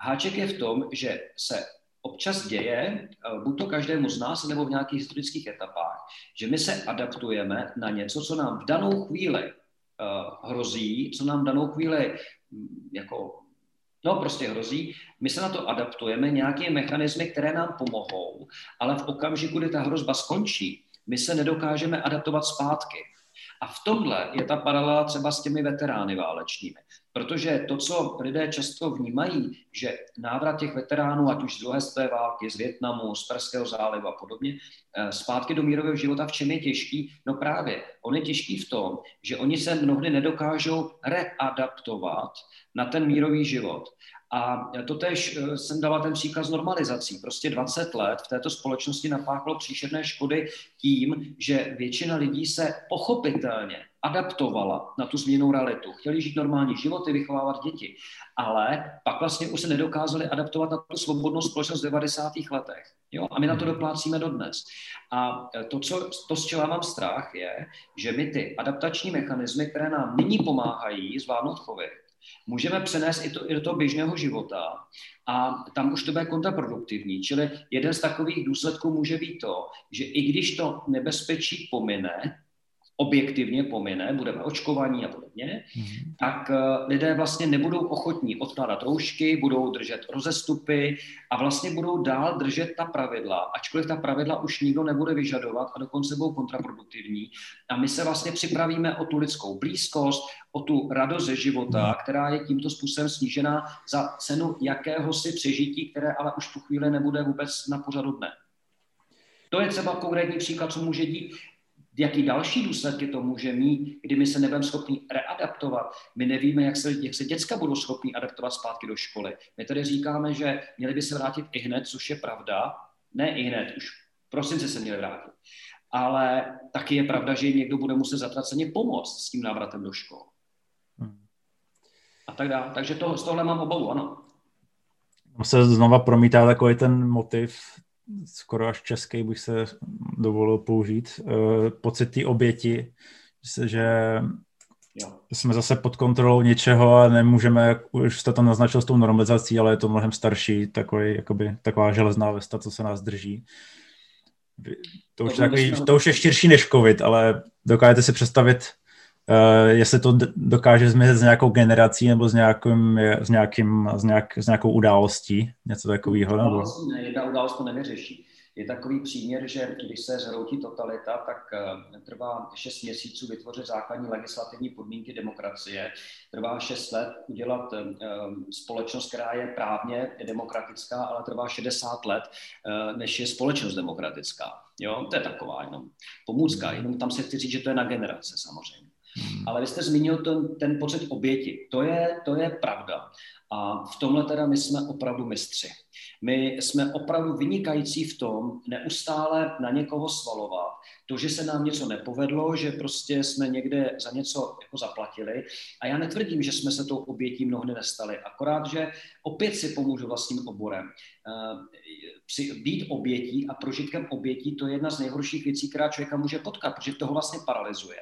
Háček je v tom, že se občas děje, eh, buď to každému z nás, nebo v nějakých historických etapách, že my se adaptujeme na něco, co nám v danou chvíli uh, hrozí, co nám v danou chvíli hm, jako No, prostě hrozí. My se na to adaptujeme, nějaké mechanismy, které nám pomohou, ale v okamžiku, kdy ta hrozba skončí, my se nedokážeme adaptovat zpátky. A v tomhle je ta paralela třeba s těmi veterány válečními. Protože to, co lidé často vnímají, že návrat těch veteránů, ať už z druhé světové války, z Větnamu, z Perského zálivu a podobně, eh, zpátky do mírového života, v čem je těžký? No právě, on je těžký v tom, že oni se mnohdy nedokážou readaptovat na ten mírový život. A to tež eh, jsem dala ten příklad s normalizací. Prostě 20 let v této společnosti napáchlo příšerné škody tím, že většina lidí se pochopitelně adaptovala na tu změnou realitu. Chtěli žít normální životy, vychovávat děti, ale pak vlastně už se nedokázali adaptovat na tu svobodnou společnost v 90. letech. Jo? A my na to doplácíme dodnes. A to, co, to, z čeho mám strach, je, že my ty adaptační mechanismy, které nám nyní pomáhají zvládnout chovy, můžeme přenést i, to, i do toho běžného života a tam už to bude kontraproduktivní. Čili jeden z takových důsledků může být to, že i když to nebezpečí pomine, objektivně pomine, budeme očkovaní a podobně, mm-hmm. tak uh, lidé vlastně nebudou ochotní odkládat roušky, budou držet rozestupy a vlastně budou dál držet ta pravidla, ačkoliv ta pravidla už nikdo nebude vyžadovat a dokonce budou kontraproduktivní. A my se vlastně připravíme o tu lidskou blízkost, o tu radost ze života, mm-hmm. která je tímto způsobem snížená za cenu jakéhosi přežití, které ale už tu chvíli nebude vůbec na pořadu dne. To je třeba konkrétní příklad, co může dít jaký další důsledky to může mít, kdy my se nebudeme schopni readaptovat. My nevíme, jak se, jak se děcka budou schopni adaptovat zpátky do školy. My tedy říkáme, že měli by se vrátit i hned, což je pravda. Ne i hned, už v prosince se měli vrátit. Ale taky je pravda, že někdo bude muset zatraceně pomoct s tím návratem do škol. Hmm. A tak dále. Takže to, z tohle mám obavu, ano. Se znova promítá takový ten motiv skoro až český bych se dovolil použít, uh, pocit té oběti, že jo. jsme zase pod kontrolou něčeho a nemůžeme, už jste to naznačil s tou normalizací, ale je to mnohem starší, takový, jakoby, taková železná vesta, co se nás drží. To už, takový, to už je širší než COVID, ale dokážete si představit, Uh, jestli to dokáže zmizet s nějakou generací nebo s, nějakým, s, nějakým, s, nějak, s nějakou událostí, něco takového? Nebo? Ne, jedna událost to nevyřeší. Je takový příměr, že když se zhroutí totalita, tak eh, trvá 6 měsíců vytvořit základní legislativní podmínky demokracie. Trvá 6 let udělat eh, společnost, která je právně demokratická, ale trvá 60 let, než je společnost demokratická. Jo, to je taková jenom pomůcka, jenom tam se chci říct, že to je na generace samozřejmě. Hmm. Ale vy jste zmínil ten, ten pocit oběti. To je, to je pravda. A v tomhle teda my jsme opravdu mistři. My jsme opravdu vynikající v tom neustále na někoho svalovat. To, že se nám něco nepovedlo, že prostě jsme někde za něco jako zaplatili. A já netvrdím, že jsme se tou obětí mnohdy nestali. Akorát, že opět si pomůžu vlastním oborem. Eh, být obětí a prožitkem obětí, to je jedna z nejhorších věcí, která člověka může potkat, protože toho vlastně paralyzuje.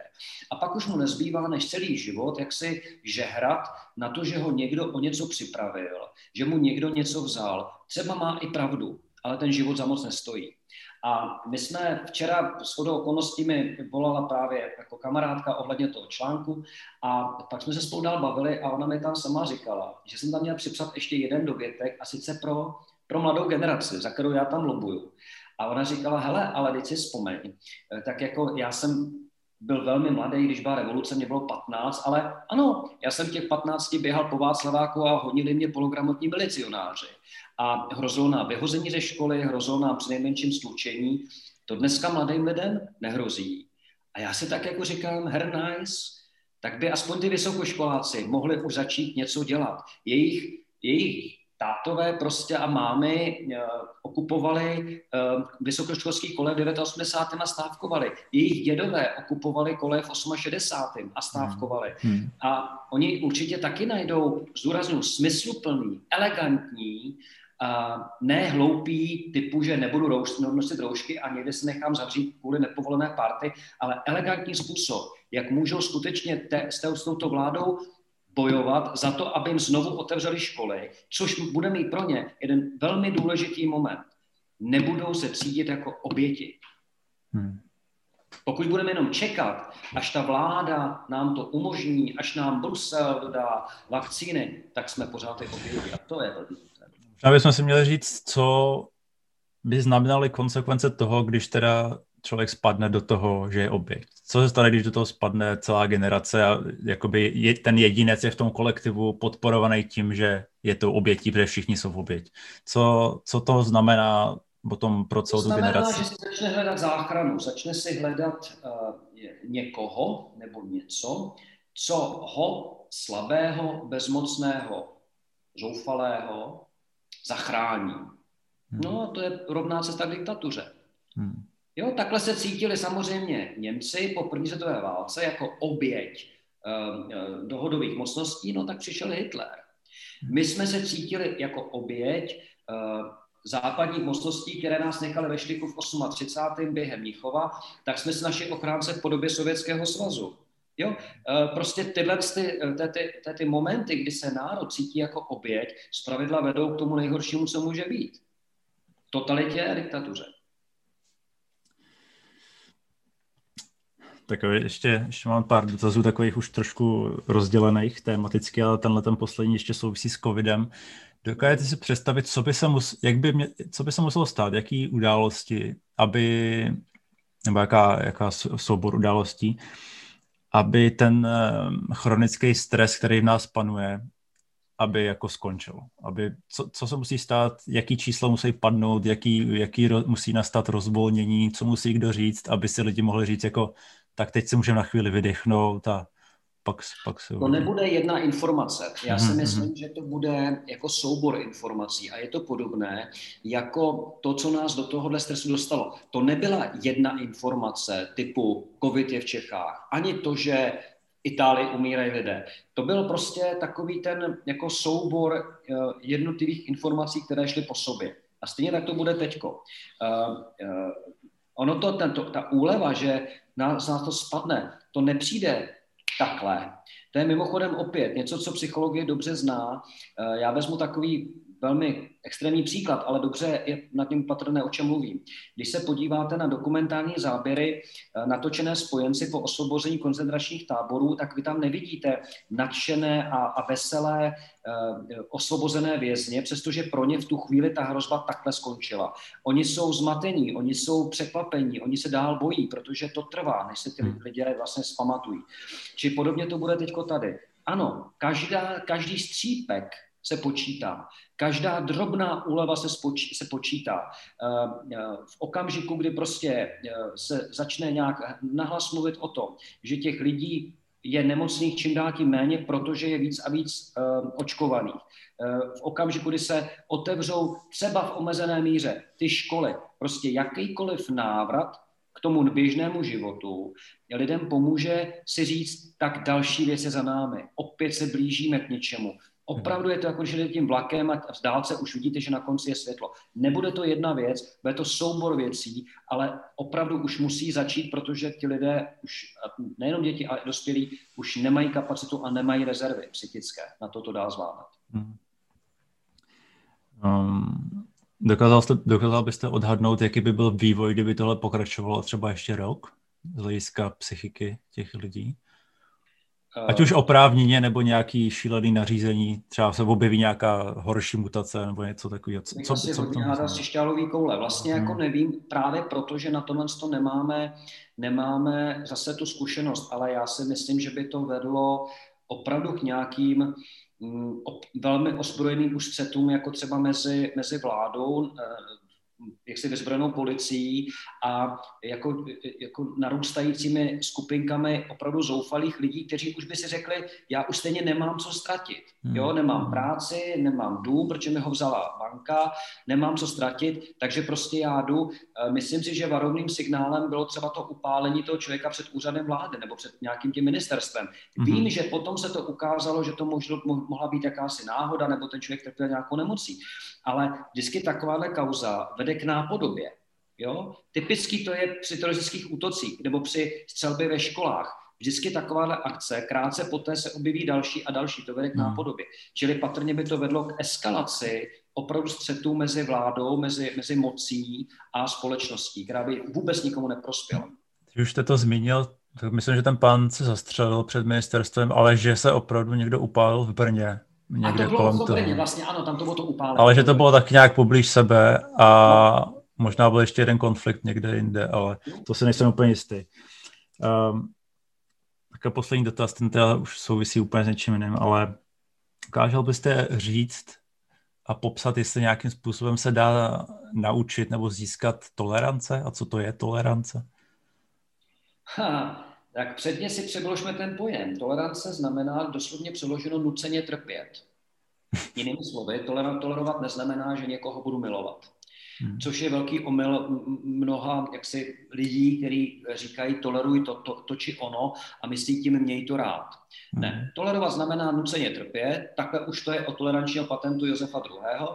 A pak už mu nezbývá než celý život, jak si žehrat na to, že ho někdo o něco připravil, že mu někdo něco vzal. Třeba má i pravdu, ale ten život za moc nestojí. A my jsme včera s chodou okolností mi volala právě jako kamarádka ohledně toho článku a pak jsme se spolu dál bavili a ona mi tam sama říkala, že jsem tam měl připsat ještě jeden dovětek a sice pro, pro mladou generaci, za kterou já tam lobuju. A ona říkala, hele, ale teď si vzpomeň, tak jako já jsem byl velmi mladý, když byla revoluce, mě bylo 15, ale ano, já jsem těch 15 běhal po Václaváku a honili mě pologramotní milicionáři a hrozilo nám vyhození ze školy, hrozilo nám přinejmenším slučení. To dneska mladým lidem nehrozí. A já si tak jako říkám, her nice, tak by aspoň ty vysokoškoláci mohli už začít něco dělat. Jejich, jejich tátové prostě a mámy uh, okupovali uh, vysokoškolský kole v 89. a stávkovali. Jejich dědové okupovali kole v 68. a stávkovali. Hmm. hmm. A oni určitě taky najdou, zdůraznuju, smysluplný, elegantní a ne hloupý typu, že nebudu rouš, nosit roušky a někde se nechám zavřít kvůli nepovolené party, ale elegantní způsob, jak můžou skutečně te, s touto vládou bojovat za to, aby jim znovu otevřeli školy, což bude mít pro ně jeden velmi důležitý moment. Nebudou se cítit jako oběti. Hmm. Pokud budeme jenom čekat, až ta vláda nám to umožní, až nám Brusel dodá vakcíny, tak jsme pořád ty oběti. A to je velmi Právě jsme si měli říct, co by znamenaly konsekvence toho, když teda člověk spadne do toho, že je oběť. Co se stane, když do toho spadne celá generace a jakoby je, ten jedinec je v tom kolektivu podporovaný tím, že je to obětí, protože všichni jsou v oběť. Co, co to znamená potom pro celou to tu generaci? že si začne hledat záchranu, začne si hledat uh, někoho nebo něco, co ho slabého, bezmocného, zoufalého zachrání. Hmm. No a to je rovná cesta k diktatuře. Hmm. Jo, takhle se cítili samozřejmě Němci po první světové válce jako oběť uh, dohodových mocností, no tak přišel Hitler. My jsme se cítili jako oběť uh, západních mocností, které nás nechaly ve štyku v 38. během Mnichova, tak jsme s naši ochránce v podobě Sovětského svazu. Jo? Eh, prostě tyhle ty, ty, ty, ty, ty momenty, kdy se národ cítí jako oběť, zpravidla vedou k tomu nejhoršímu, co může být. Totalitě a diktatuře. Tak ještě, ještě mám pár dotazů takových už trošku rozdělených tematicky, ale tenhle ten poslední ještě souvisí s covidem. Dokážete si představit, co by se, mus, jak by mě, co by se muselo stát, jaký události, aby, nebo jaká, jaká soubor událostí, aby ten eh, chronický stres, který v nás panuje, aby jako skončil. Aby, co, co se musí stát, jaký číslo musí padnout, jaký, jaký ro, musí nastat rozvolnění, co musí kdo říct, aby si lidi mohli říct jako, tak teď si můžeme na chvíli vydechnout a pak, pak se... To nebude jedna informace. Já si mm-hmm. myslím, že to bude jako soubor informací a je to podobné jako to, co nás do tohohle stresu dostalo. To nebyla jedna informace typu COVID je v Čechách, ani to, že Itálii umírají lidé. To byl prostě takový ten jako soubor uh, jednotlivých informací, které šly po sobě. A stejně tak to bude teďko. Ono to, tento, ta úleva, že nás, nás to spadne, to nepřijde takhle. To je mimochodem opět něco, co psychologie dobře zná. Eh, já vezmu takový velmi extrémní příklad, ale dobře je nad tím patrné, o čem mluvím. Když se podíváte na dokumentární záběry eh, natočené spojenci po osvobození koncentračních táborů, tak vy tam nevidíte nadšené a, a veselé uh, osvobozené vězně, přestože pro ně v tu chvíli ta hrozba takhle skončila. Oni jsou zmatení, oni jsou překvapení, oni se dál bojí, protože to trvá, než se ty hmm. lidé vlastně zpamatují. Či podobně to bude teďko tady. Ano, každá, každý střípek se počítá. Každá drobná úleva se, spočí, se počítá. Eh, eh, v okamžiku, kdy prostě eh, se začne nějak nahlas mluvit o tom, že těch lidí je nemocných čím dál tím méně, protože je víc a víc očkovaných. V okamžiku, kdy se otevřou třeba v omezené míře ty školy, prostě jakýkoliv návrat k tomu běžnému životu lidem pomůže si říct, tak další věc je za námi. Opět se blížíme k něčemu. Opravdu je to jako, že tím vlakem a v dálce už vidíte, že na konci je světlo. Nebude to jedna věc, bude to soubor věcí, ale opravdu už musí začít, protože ti lidé už, nejenom děti, ale dospělí, už nemají kapacitu a nemají rezervy psychické na to to dá zvládat. Hmm. Um, dokázal, jste, dokázal byste odhadnout, jaký by byl vývoj, kdyby tohle pokračovalo třeba ještě rok z hlediska psychiky těch lidí? Ať už oprávněně nebo nějaký šílený nařízení, třeba se objeví nějaká horší mutace nebo něco takového. Co, co, co hodně hádá z křišťálový koule. Vlastně hmm. jako nevím, právě proto, že na tomhle to nemáme, nemáme zase tu zkušenost, ale já si myslím, že by to vedlo opravdu k nějakým mm, velmi ozbrojeným ústřetům, jako třeba mezi, mezi vládou, eh, jaksi vyzbrojenou policií a jako, jako narůstajícími skupinkami opravdu zoufalých lidí, kteří už by si řekli, já už stejně nemám co ztratit. Hmm. Jo, nemám práci, nemám dům, protože mi ho vzala banka, nemám co ztratit, takže prostě já jdu. Eh, myslím si, že varovným signálem bylo třeba to upálení toho člověka před úřadem vlády nebo před nějakým tím ministerstvem. Hmm. Vím, že potom se to ukázalo, že to možno, mohla být jakási náhoda nebo ten člověk trpěl nějakou nemocí. Ale vždycky takováhle kauza vede k nápodobě. Jo? Typický to je při teroristických útocích nebo při střelbě ve školách. Vždycky takováhle akce, krátce poté se objeví další a další, to vede k hmm. nápodobě. Čili patrně by to vedlo k eskalaci opravdu střetu mezi vládou, mezi, mezi mocí a společností, která by vůbec nikomu neprospěla. Když už jste to zmínil, tak myslím, že ten pán se zastřelil před ministerstvem, ale že se opravdu někdo upálil v Brně. Někde a to bylo kolem Brně, vlastně ano, tam to bylo to upálení. Ale že to bylo tak nějak poblíž sebe a no. možná byl ještě jeden konflikt někde jinde, ale to se nejsem úplně jistý. Um, tak poslední dotaz, ten teda už souvisí úplně s něčím jiným, ale dokážel byste říct a popsat, jestli nějakým způsobem se dá naučit nebo získat tolerance a co to je tolerance? Ha, tak předně si přeložme ten pojem. Tolerance znamená doslovně přeloženo nuceně trpět. Jinými slovy, tolerovat neznamená, že někoho budu milovat. Hmm. Což je velký omyl mnoha jaksi, lidí, kteří říkají toleruj to, to, to či ono a myslí tím měj to rád. Hmm. Ne, tolerovat znamená nuceně trpět, takhle už to je o tolerančního patentu Josefa II.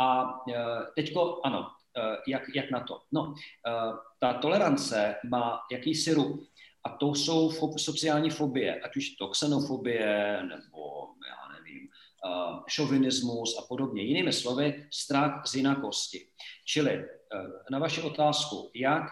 A e, teďko, ano, e, jak, jak na to? No, e, ta tolerance má jakýsi rub a to jsou fo- sociální fobie, ať už to xenofobie nebo já nevím, uh, šovinismus a podobně. Jinými slovy, strach z jinakosti. Čili uh, na vaši otázku, jak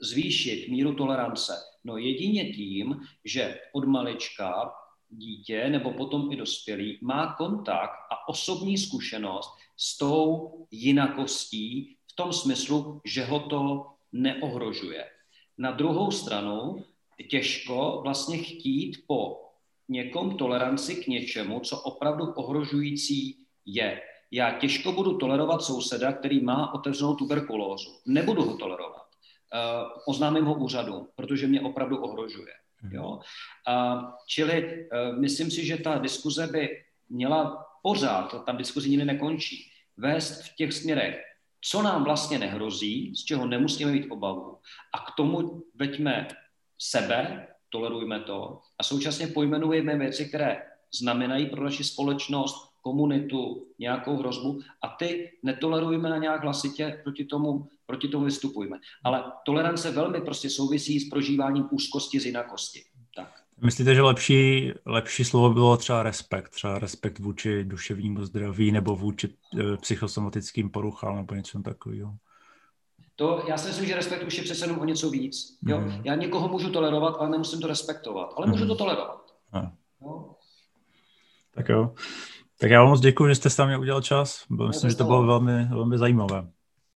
zvýšit míru tolerance? No jedině tím, že od malička dítě nebo potom i dospělý má kontakt a osobní zkušenost s tou jinakostí v tom smyslu, že ho to neohrožuje. Na druhou stranu těžko vlastně chtít po někom toleranci k něčemu, co opravdu ohrožující je. Já těžko budu tolerovat souseda, který má otevřenou tuberkulózu. Nebudu ho tolerovat. Uh, oznámím ho úřadu, protože mě opravdu ohrožuje. Mhm. Jo? Uh, čili uh, myslím si, že ta diskuze by měla pořád, tam diskuzi nikdy nekončí, vést v těch směrech, co nám vlastně nehrozí, z čeho nemusíme mít obavu. A k tomu veďme sebe, tolerujme to a současně pojmenujeme věci, které znamenají pro naši společnost, komunitu, nějakou hrozbu a ty netolerujeme na nějak hlasitě, proti tomu, proti tomu vystupujeme. Ale tolerance velmi prostě souvisí s prožíváním úzkosti z jinakosti. Tak. Myslíte, že lepší, lepší slovo bylo třeba respekt, třeba respekt vůči duševnímu zdraví nebo vůči e, psychosomatickým poruchám nebo něco takového? To, já si myslím, že respekt už je přece jenom o něco víc. Jo? Mm. Já někoho můžu tolerovat, ale nemusím to respektovat. Ale mm. můžu mhm. to tolerovat. Jo? Tak jo. Tak já vám moc děkuji, že jste s námi udělal čas. Myslím, že to bylo velmi, velmi zajímavé.